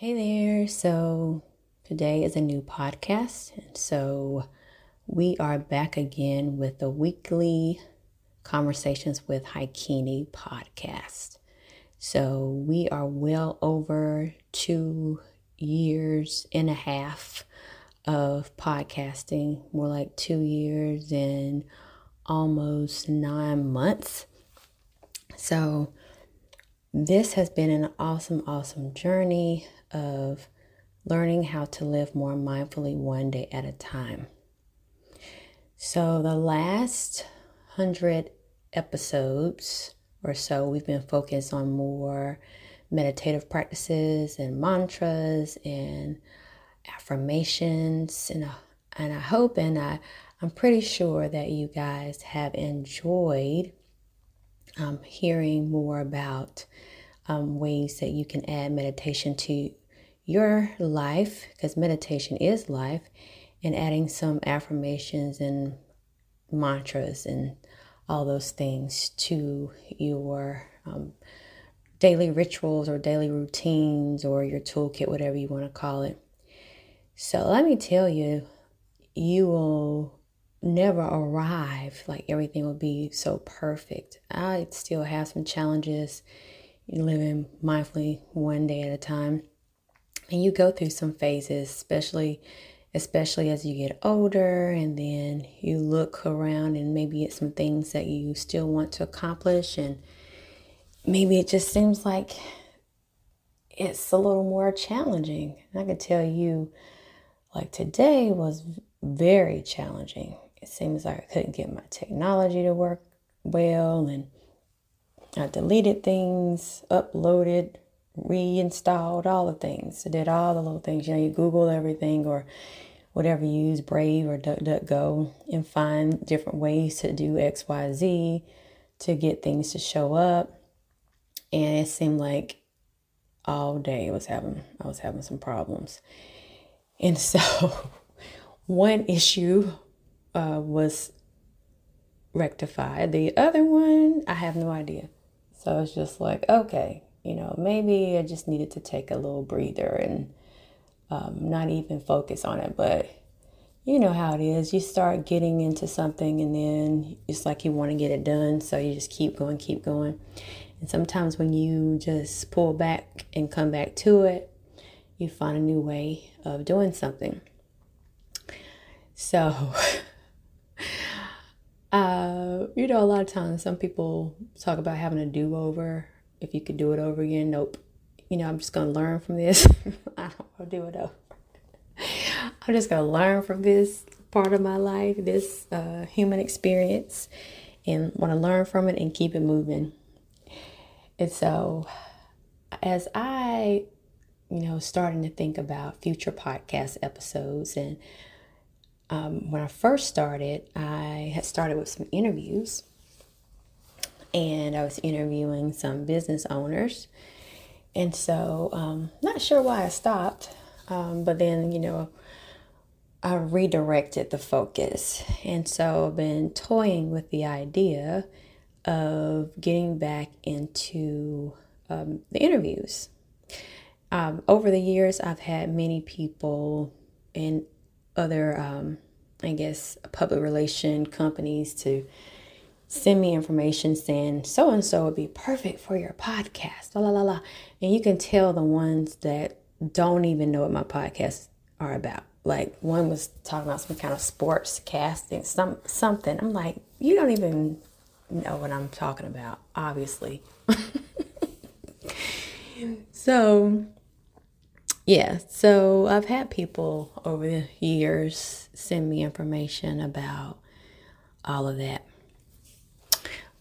Hey there. So today is a new podcast. And so we are back again with the weekly Conversations with Hikini podcast. So we are well over two years and a half of podcasting, more like two years and almost nine months. So this has been an awesome, awesome journey of learning how to live more mindfully one day at a time. So, the last hundred episodes or so, we've been focused on more meditative practices and mantras and affirmations. And, uh, and I hope and I, I'm pretty sure that you guys have enjoyed um, hearing more about um, ways that you can add meditation to your life, because meditation is life, and adding some affirmations and mantras and all those things to your um, daily rituals or daily routines or your toolkit, whatever you want to call it. So let me tell you, you will never arrive like everything will be so perfect. I still have some challenges living mindfully one day at a time. And you go through some phases especially especially as you get older and then you look around and maybe it's some things that you still want to accomplish and maybe it just seems like it's a little more challenging. I can tell you like today was very challenging. It seems like i couldn't get my technology to work well and i deleted things uploaded reinstalled all the things. I did all the little things. You know, you Google everything or whatever you use, Brave or DuckDuckGo, and find different ways to do X, Y, Z to get things to show up. And it seemed like all day I was having I was having some problems. And so one issue uh, was rectified. The other one, I have no idea. So I was just like, okay, you know, maybe I just needed to take a little breather and um, not even focus on it. But you know how it is. You start getting into something and then it's like you want to get it done. So you just keep going, keep going. And sometimes when you just pull back and come back to it, you find a new way of doing something. So, uh, you know, a lot of times some people talk about having a do over if you could do it over again, nope. You know, I'm just to learn from this. I don't want to do it over. I'm just to learn from this part of my life, this uh, human experience, and want to learn from it and keep it moving. And so, as I, you know, starting to think about future podcast episodes, and um, when I first started, I had started with some interviews and I was interviewing some business owners. And so, um, not sure why I stopped, um, but then, you know, I redirected the focus. And so I've been toying with the idea of getting back into um, the interviews. Um, over the years, I've had many people in other, um, I guess, public relation companies to send me information saying so and so would be perfect for your podcast. La, la la la. And you can tell the ones that don't even know what my podcasts are about. Like one was talking about some kind of sports casting, some something. I'm like, you don't even know what I'm talking about, obviously. so yeah, so I've had people over the years send me information about all of that.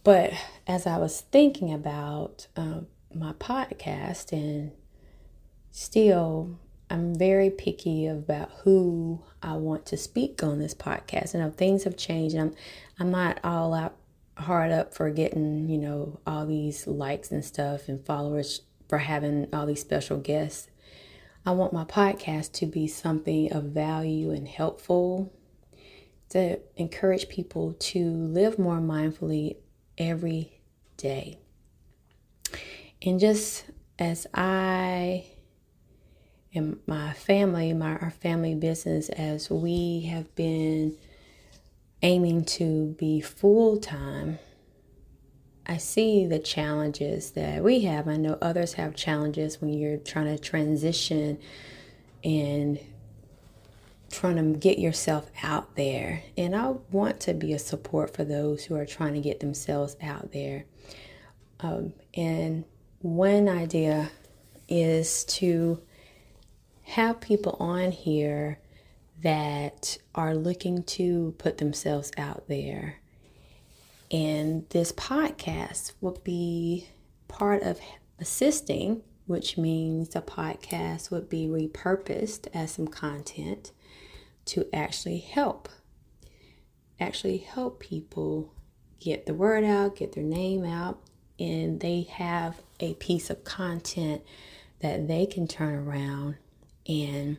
But as I was thinking about um, my podcast, and still, I'm very picky about who I want to speak on this podcast. And things have changed. I'm I'm not all out hard up for getting you know all these likes and stuff and followers for having all these special guests. I want my podcast to be something of value and helpful to encourage people to live more mindfully every day. And just as I and my family, my our family business, as we have been aiming to be full time, I see the challenges that we have. I know others have challenges when you're trying to transition and trying to get yourself out there. And I want to be a support for those who are trying to get themselves out there. Um, and one idea is to have people on here that are looking to put themselves out there. And this podcast will be part of assisting, which means the podcast would be repurposed as some content to actually help. Actually help people get the word out, get their name out, and they have a piece of content that they can turn around and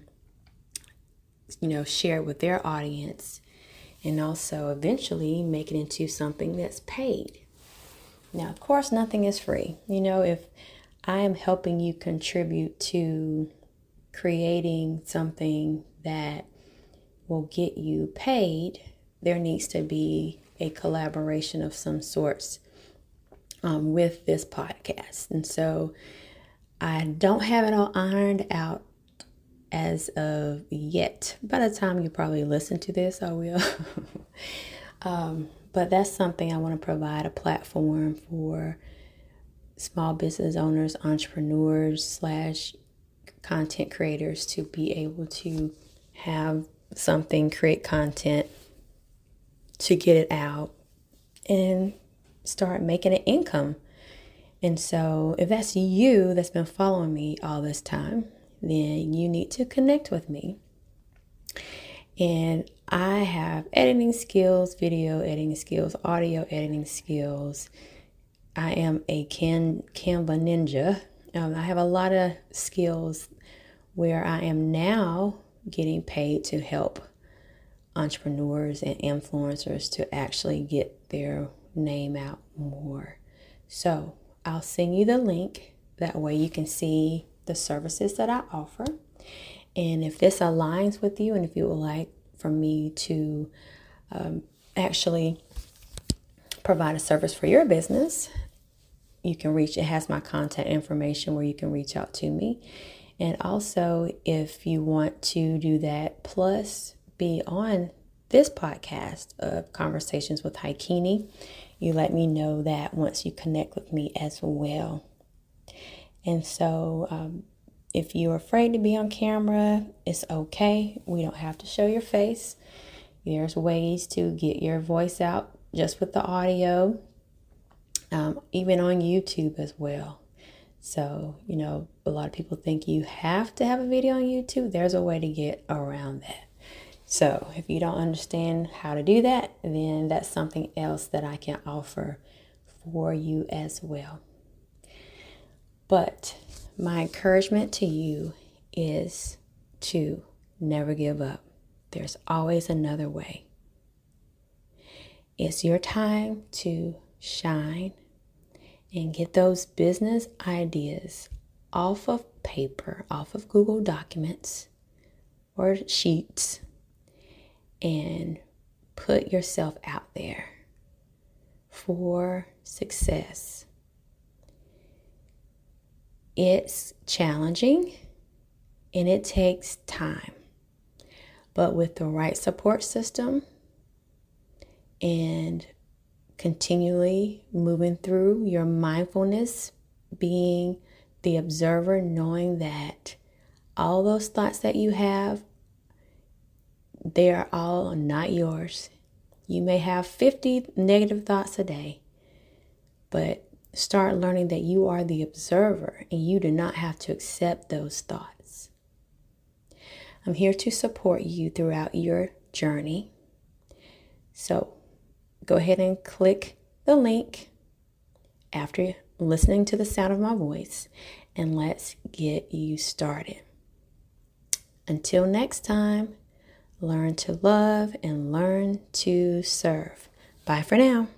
you know share with their audience and also eventually make it into something that's paid. Now of course nothing is free. You know if i am helping you contribute to creating something that will get you paid there needs to be a collaboration of some sorts um, with this podcast. And so i don't have it all ironed out as of yet. By the time you probably listen to this, I will. um, but that's something I want to provide a platform for small business owners, entrepreneurs, slash content creators to be able to have something, create content to get it out and start making an income. And so, if that's you that's been following me all this time, then you need to connect with me. And I have editing skills, video editing skills, audio editing skills. I am a Can Canva ninja. Um, I have a lot of skills where I am now getting paid to help entrepreneurs and influencers to actually get their name out more. So I'll send you the link. That way you can see the services that I offer. And if this aligns with you, and if you would like for me to um, actually provide a service for your business, you can reach, it has my contact information where you can reach out to me. And also, if you want to do that, plus be on this podcast of Conversations with Haikini, you let me know that once you connect with me as well. And so, um, if you're afraid to be on camera, it's okay. We don't have to show your face. There's ways to get your voice out just with the audio, um, even on YouTube as well. So, you know, a lot of people think you have to have a video on YouTube. There's a way to get around that. So, if you don't understand how to do that, then that's something else that I can offer for you as well. But my encouragement to you is to never give up. There's always another way. It's your time to shine and get those business ideas off of paper, off of Google Documents or Sheets, and put yourself out there for success. It's challenging and it takes time. But with the right support system and continually moving through your mindfulness, being the observer, knowing that all those thoughts that you have, they are all not yours. You may have 50 negative thoughts a day, but start learning that you are the observer and you do not have to accept those thoughts. I'm here to support you throughout your journey. So go ahead and click the link after listening to the sound of my voice and let's get you started. Until next time, learn to love and learn to serve. Bye for now.